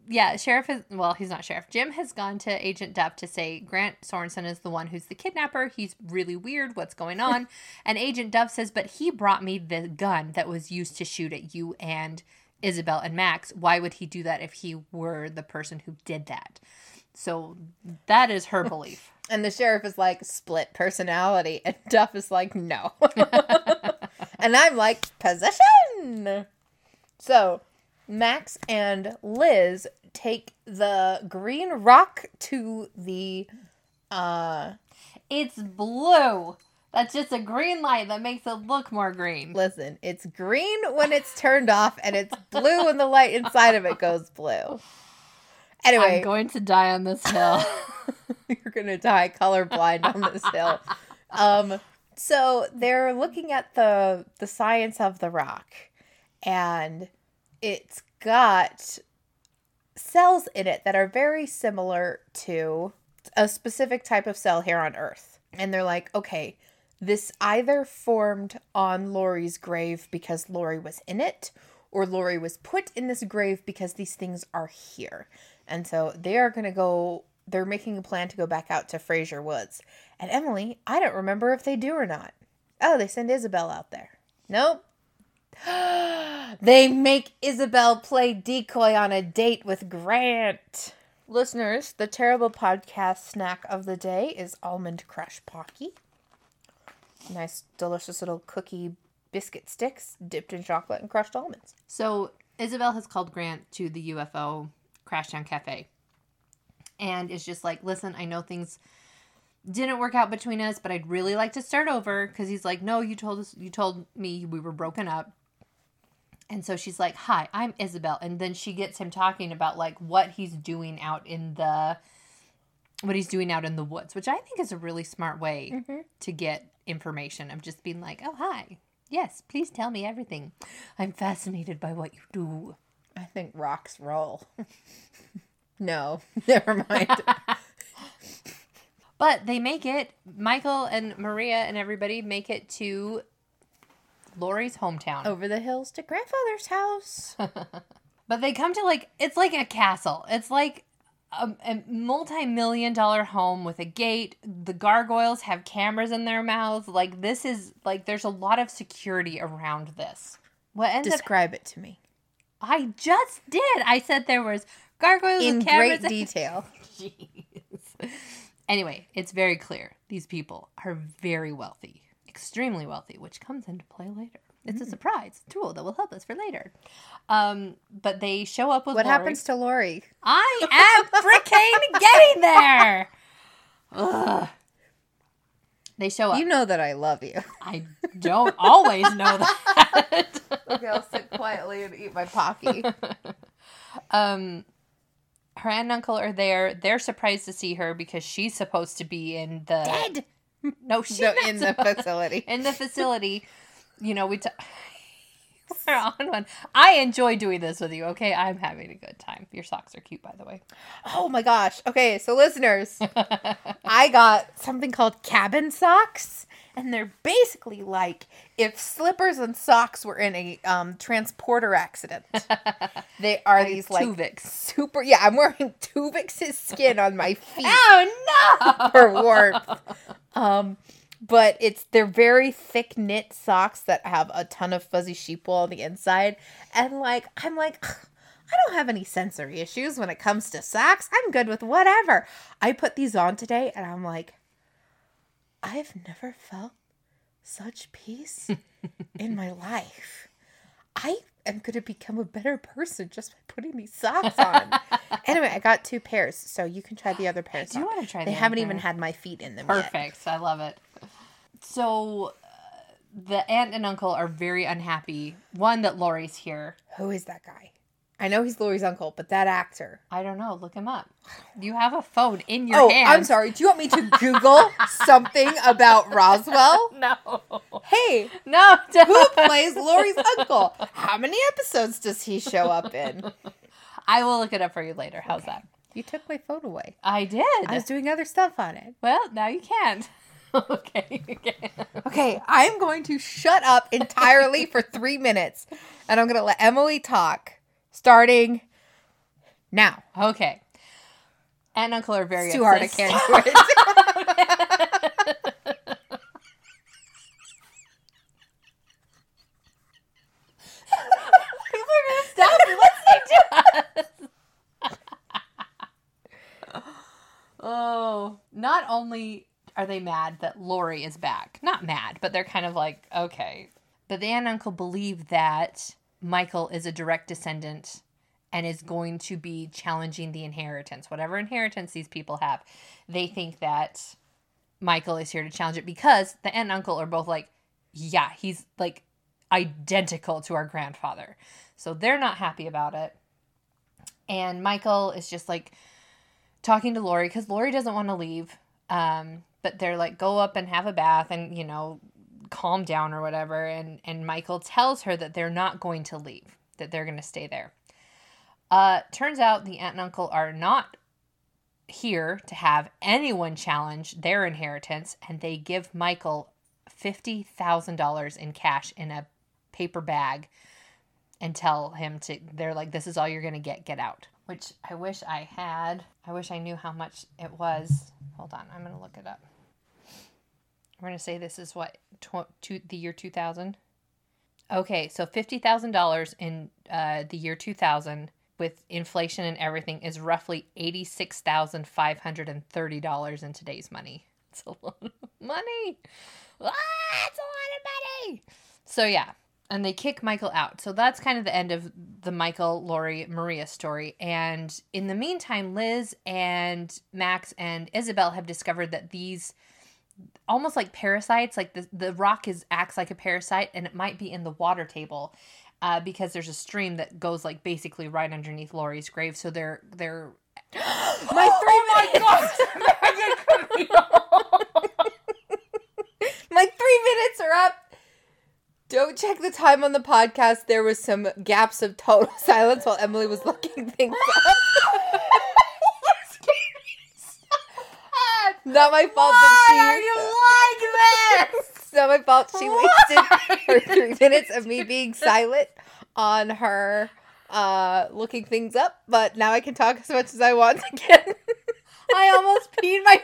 yeah, sheriff is well, he's not sheriff. Jim has gone to Agent Duff to say Grant Sorensen is the one who's the kidnapper. He's really weird. What's going on? and Agent Duff says, but he brought me the gun that was used to shoot at you and Isabel and Max. Why would he do that if he were the person who did that? So that is her belief. And the sheriff is like, split personality. And Duff is like, no. and I'm like, possession. So Max and Liz take the green rock to the uh It's blue. That's just a green light that makes it look more green. listen, it's green when it's turned off and it's blue when the light inside of it goes blue. Anyway, I'm going to die on this hill. you're gonna die colorblind on this hill. Um, so they're looking at the the science of the rock, and it's got cells in it that are very similar to a specific type of cell here on Earth. And they're like, okay, this either formed on Lori's grave because Lori was in it, or Lori was put in this grave because these things are here. And so they are going to go, they're making a plan to go back out to Frazier Woods. And Emily, I don't remember if they do or not. Oh, they send Isabel out there. Nope. they make Isabel play decoy on a date with Grant. Listeners, the terrible podcast snack of the day is almond crush pocky. Nice, delicious little cookie biscuit sticks dipped in chocolate and crushed almonds. So Isabel has called Grant to the UFO Crashdown Cafe. And is just like, listen, I know things didn't work out between us, but I'd really like to start over because he's like, no, you told us, you told me we were broken up. And so she's like, hi, I'm Isabel. And then she gets him talking about like what he's doing out in the, what he's doing out in the woods, which I think is a really smart way mm-hmm. to get information of just being like, oh, hi. Yes, please tell me everything. I'm fascinated by what you do. I think rocks roll. no, never mind. But they make it, Michael and Maria and everybody make it to Lori's hometown. Over the hills to grandfather's house. But they come to like, it's like a castle. It's like a, a multi million dollar home with a gate. The gargoyles have cameras in their mouths. Like, this is like, there's a lot of security around this. What ends up, Describe it to me I just did. I said there was gargoyles in with great detail. Jeez. Anyway, it's very clear these people are very wealthy, extremely wealthy, which comes into play later. It's a Mm. surprise tool that will help us for later. Um, but they show up with What Lori. happens to Lori? I am freaking getting there. Ugh. They show up. You know that I love you. I don't always know that. okay, I'll sit quietly and eat my pocky. um her aunt and uncle are there. They're surprised to see her because she's supposed to be in the Dead. No, she's No, in the facility. in the facility. You know, we t- we're on one. I enjoy doing this with you. Okay, I'm having a good time. Your socks are cute, by the way. Oh my gosh. Okay, so listeners, I got something called cabin socks, and they're basically like if slippers and socks were in a um, transporter accident. They are these like Tuvix. super. Yeah, I'm wearing Tuvix's skin on my feet Oh no! for warmth. Um, but it's they're very thick knit socks that have a ton of fuzzy sheep wool on the inside, and like I'm like. I don't have any sensory issues when it comes to socks. I'm good with whatever. I put these on today and I'm like, I've never felt such peace in my life. I am going to become a better person just by putting these socks on. anyway, I got two pairs, so you can try the other pairs. do on. wanna try They the haven't even pair. had my feet in them yet. Perfect. I love it. So uh, the aunt and uncle are very unhappy. One that Laurie's here. Who is that guy? I know he's Laurie's uncle, but that actor. I don't know. Look him up. You have a phone in your Oh, hand. I'm sorry. Do you want me to Google something about Roswell? No. Hey, No. who plays Laurie's uncle? How many episodes does he show up in? I will look it up for you later. How's that? You took my phone away. I did. I was doing other stuff on it. Well, now you can't. okay. okay. Okay, I'm going to shut up entirely for three minutes, and I'm going to let Emily talk, starting now. Okay. And uncle are very It's too hard. I can't do it. People are gonna stop listening to us. oh, not only are they mad that Lori is back, not mad, but they're kind of like, okay. But the aunt and uncle believe that Michael is a direct descendant and is going to be challenging the inheritance, whatever inheritance these people have. They think that Michael is here to challenge it because the aunt and uncle are both like, yeah, he's like identical to our grandfather. So they're not happy about it. And Michael is just like talking to Lori because Lori doesn't want to leave. Um, but they're like, go up and have a bath and, you know, calm down or whatever. And, and Michael tells her that they're not going to leave, that they're going to stay there. Uh, turns out the aunt and uncle are not here to have anyone challenge their inheritance, and they give Michael $50,000 in cash in a paper bag and tell him to, they're like, this is all you're going to get, get out. Which I wish I had. I wish I knew how much it was. Hold on, I'm going to look it up. We're going to say this is what, tw- to, the year 2000? Okay, so $50,000 in uh, the year 2000 with inflation and everything is roughly $86,530 in today's money. It's a lot of money. Ah, it's a lot of money. So yeah, and they kick Michael out. So that's kind of the end of the Michael, Lori, Maria story. And in the meantime, Liz and Max and Isabel have discovered that these almost like parasites, like the the rock is acts like a parasite, and it might be in the water table. Uh, because there's a stream that goes like basically right underneath Lori's grave, so they're they're My three minutes. My three minutes are up. Don't check the time on the podcast. There was some gaps of total silence while Emily was looking things up. Not my fault Why that she. like this? It's not my fault she wasted her three minutes of me being silent on her uh looking things up, but now I can talk as much as I want again. I almost peed my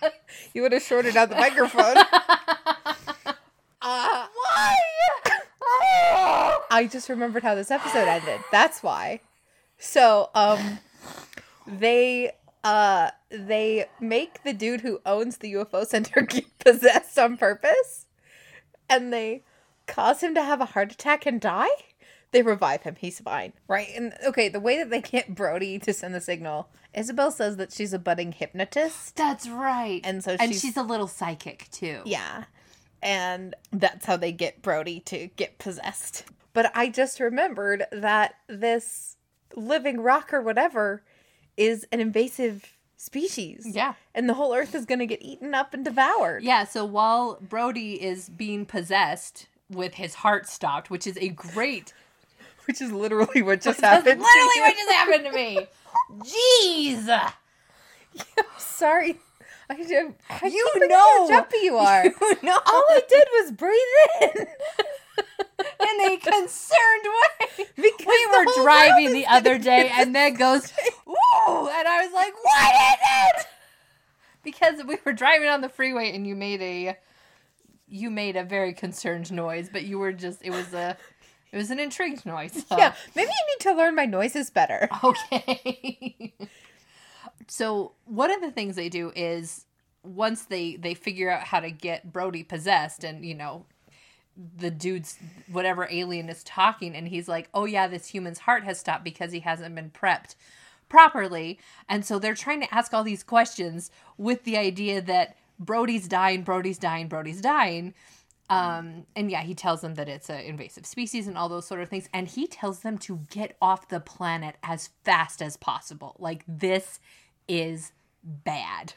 pants. you would have shorted out the microphone. Uh, Why? I just remembered how this episode ended. That's why. So, um they uh they make the dude who owns the UFO center get possessed on purpose and they cause him to have a heart attack and die. They revive him. He's fine. Right. And okay, the way that they get Brody to send the signal, Isabel says that she's a budding hypnotist. That's right. And so and she's, she's a little psychic too. yeah. And that's how they get Brody to get possessed. But I just remembered that this living rock or whatever is an invasive species. Yeah. And the whole earth is going to get eaten up and devoured. Yeah, so while Brody is being possessed with his heart stopped, which is a great Which is literally what just happened. to literally what just happened to me. Jeez. Sorry. I do. I You know. how jumpy you are. You know. All I did was breathe in. in a concerned way. Because We were driving the other day and then goes, ooh, and I was like, what is it? Because we were driving on the freeway and you made a you made a very concerned noise, but you were just it was a it was an intrigued noise. so- Yeah, maybe you need to learn my noises better. Okay. So one of the things they do is once they they figure out how to get Brody possessed and you know the dude's whatever alien is talking and he's like, "Oh yeah, this human's heart has stopped because he hasn't been prepped properly." And so they're trying to ask all these questions with the idea that Brody's dying, Brody's dying, Brody's dying. Um, and yeah, he tells them that it's an invasive species and all those sort of things. And he tells them to get off the planet as fast as possible. Like, this is bad.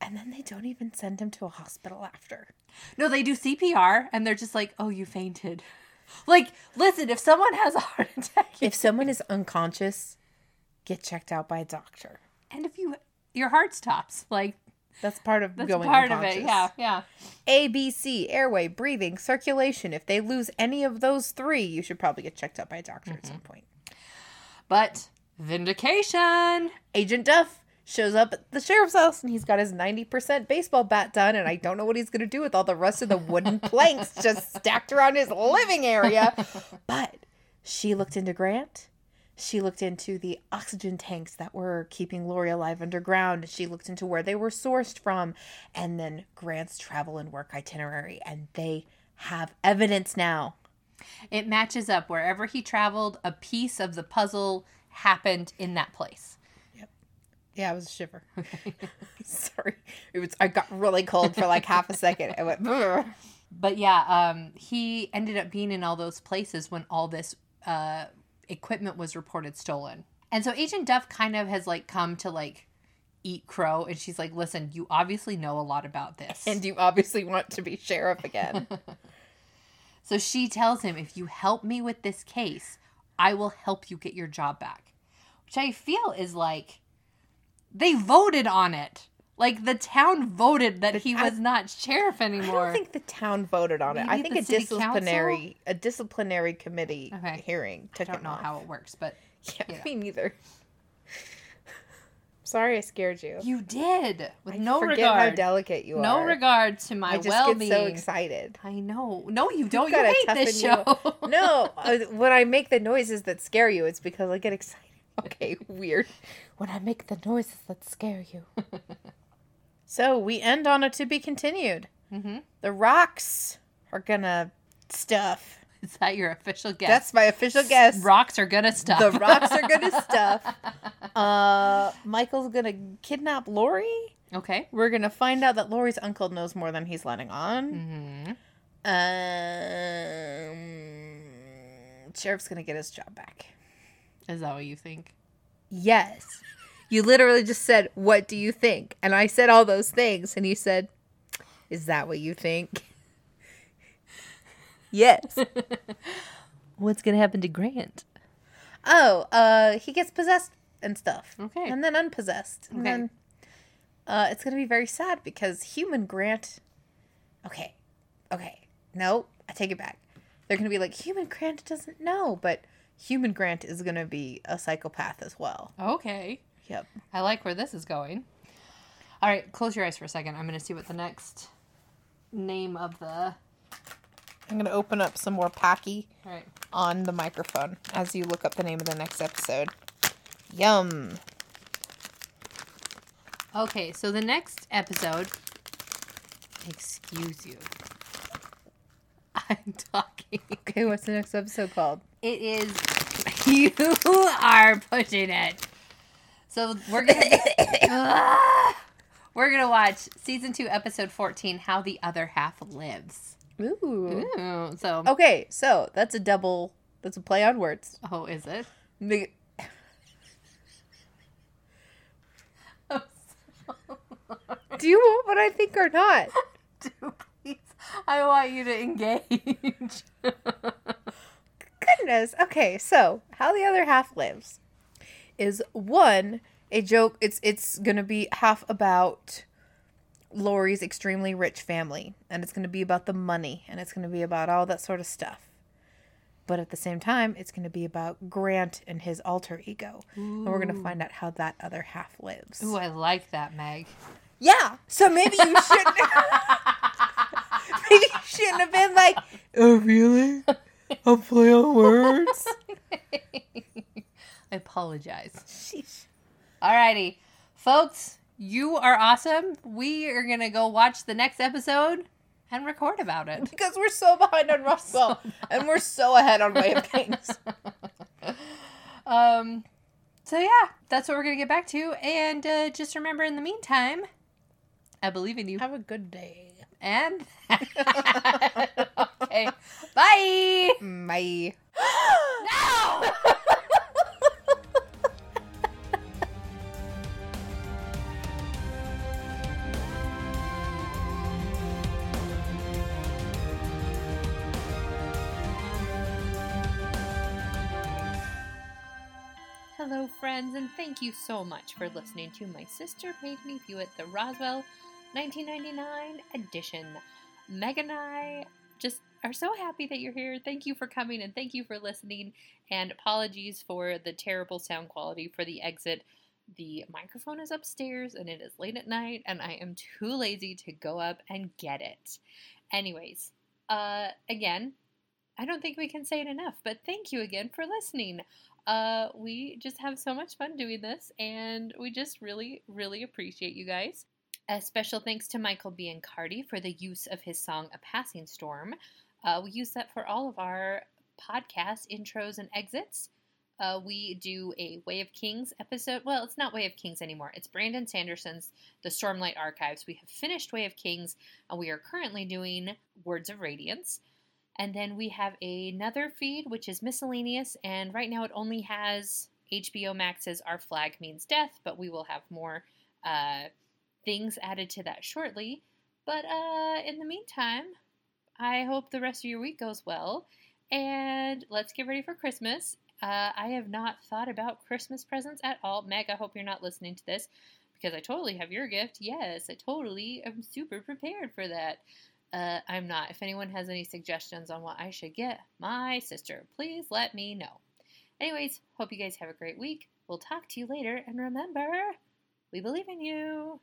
And then they don't even send him to a hospital after. No, they do CPR and they're just like, oh, you fainted. Like, listen, if someone has a heart attack, If someone is unconscious, get checked out by a doctor. and if you your heart stops, like That's part of that's going part of it. unconscious. Yeah, yeah. A, B, C, airway, breathing, circulation. If they lose any of those three, you should probably get checked out by a doctor at mm-hmm. some point. But vindication. Agent Duff shows up at the sheriff's house and he's got his 90% baseball bat done and I don't know what he's going to do with all the rest of the wooden planks just stacked around his living area. But she looked into Grant. She looked into the oxygen tanks that were keeping Lori alive underground. She looked into where they were sourced from and then Grant's travel and work itinerary and they have evidence now. It matches up wherever he traveled. A piece of the puzzle happened in that place. Yeah, it was a shiver. Sorry. It was I got really cold for like half a second. I went "Brr." But yeah, um, he ended up being in all those places when all this uh, equipment was reported stolen. And so Agent Duff kind of has like come to like eat crow, and she's like, "Listen, you obviously know a lot about this." and you obviously want to be sheriff again. so she tells him, "If you help me with this case, I will help you get your job back." Which I feel is like they voted on it. Like the town voted that he I- was not sheriff anymore. I don't think the town voted on it. I think a disciplinary a disciplinary committee Okay. hearing I don't know off. how it works, but Yeah, Yeah. me neither. Sorry, I scared you. you did with I no forget how regard. delicate you no are. No regard to my I just well-being. get so excited. I know. No, you don't. You gotta hate this show. toughen No, uh, when I make the noises that scare you, it's because I get excited. Okay, weird. When I make the noises that scare you. so we end on a to be continued. hmm The rocks are gonna stuff. Is that your official guess? That's my official guess. Rocks are gonna stop. The rocks are gonna stuff. Uh, Michael's gonna kidnap Lori. okay. We're gonna find out that Lori's uncle knows more than he's letting on. hmm Um, sheriff's gonna get his job back. Is that what you think? Yes. You literally just said, "What do you think?" And I said all those things, and you said, "Is that what you think?" Yes. What's gonna happen to Grant? Oh, uh, he gets possessed and stuff. Okay. And then unpossessed. And Okay. then uh, it's going to be very sad because human Grant. Okay. Okay. No, I take it back. They're going to be like, human Grant doesn't know, but human Grant is going to be a psychopath as well. Okay. Yep. I like where this is going. All right, close your eyes for a second. I'm gonna see what the next name of the. I'm going to open up some more Pocky All right. on the microphone as you look up the name of the next episode. Yum. Okay, so the next episode. Excuse you. I'm talking. Okay, what's the next episode called? It is. You are pushing it. So we're gonna. Ah! we're gonna watch season two, episode fourteen. How the other half lives. Ooh. Ooh, so. Okay, so that's a double, that's a play on words. Oh, is it? Do you want what I think or not? Do please. I want you to engage. Goodness. Okay, so how the other half lives is one a joke. It's it's gonna be half about Lori's extremely rich family, and it's gonna be about the money, and it's gonna be about all that sort of stuff. But at the same time, it's going to be about Grant and his alter ego. And we're going to find out how that other half lives. Ooh, I like that, Meg. Yeah. So maybe you shouldn't. maybe you shouldn't have been like, "Oh, really? A play on words." I apologize. Sheesh. Alrighty. Folks, you are awesome. We are going to go watch the next episode and record about it. Because we're so behind on Roswell, and we're so ahead on Way of Kings. Um, so yeah, that's what we're going to get back to. And uh, just remember in the meantime, I believe in you. Have a good day. And okay, bye. Bye. No. Hello, friends, and thank you so much for listening to My Sister Made Me View It, the Roswell 1999 edition. Meg and I just are so happy that you're here. Thank you for coming and thank you for listening. And apologies for the terrible sound quality for the exit. The microphone is upstairs and it is late at night, and I am too lazy to go up and get it. Anyways, uh, again, I don't think we can say it enough, but thank you again for listening. Uh, we just have so much fun doing this, and we just really, really appreciate you guys. A special thanks to Michael Biancardi for the use of his song A Passing Storm. Uh, we use that for all of our podcast intros and exits. Uh, we do a Way of Kings episode. Well, it's not Way of Kings anymore. It's Brandon Sanderson's The Stormlight Archives. We have finished Way of Kings, and we are currently doing Words of Radiance. And then we have another feed, which is miscellaneous, and right now it only has HBO Max's Our Flag Means Death, but we will have more uh, things added to that shortly. But uh, in the meantime, I hope the rest of your week goes well, and let's get ready for Christmas. Uh, I have not thought about Christmas presents at all. Meg, I hope you're not listening to this because I totally have your gift. Yes, I totally am super prepared for that. Uh, I'm not. If anyone has any suggestions on what I should get my sister, please let me know. Anyways, hope you guys have a great week. We'll talk to you later, and remember, we believe in you.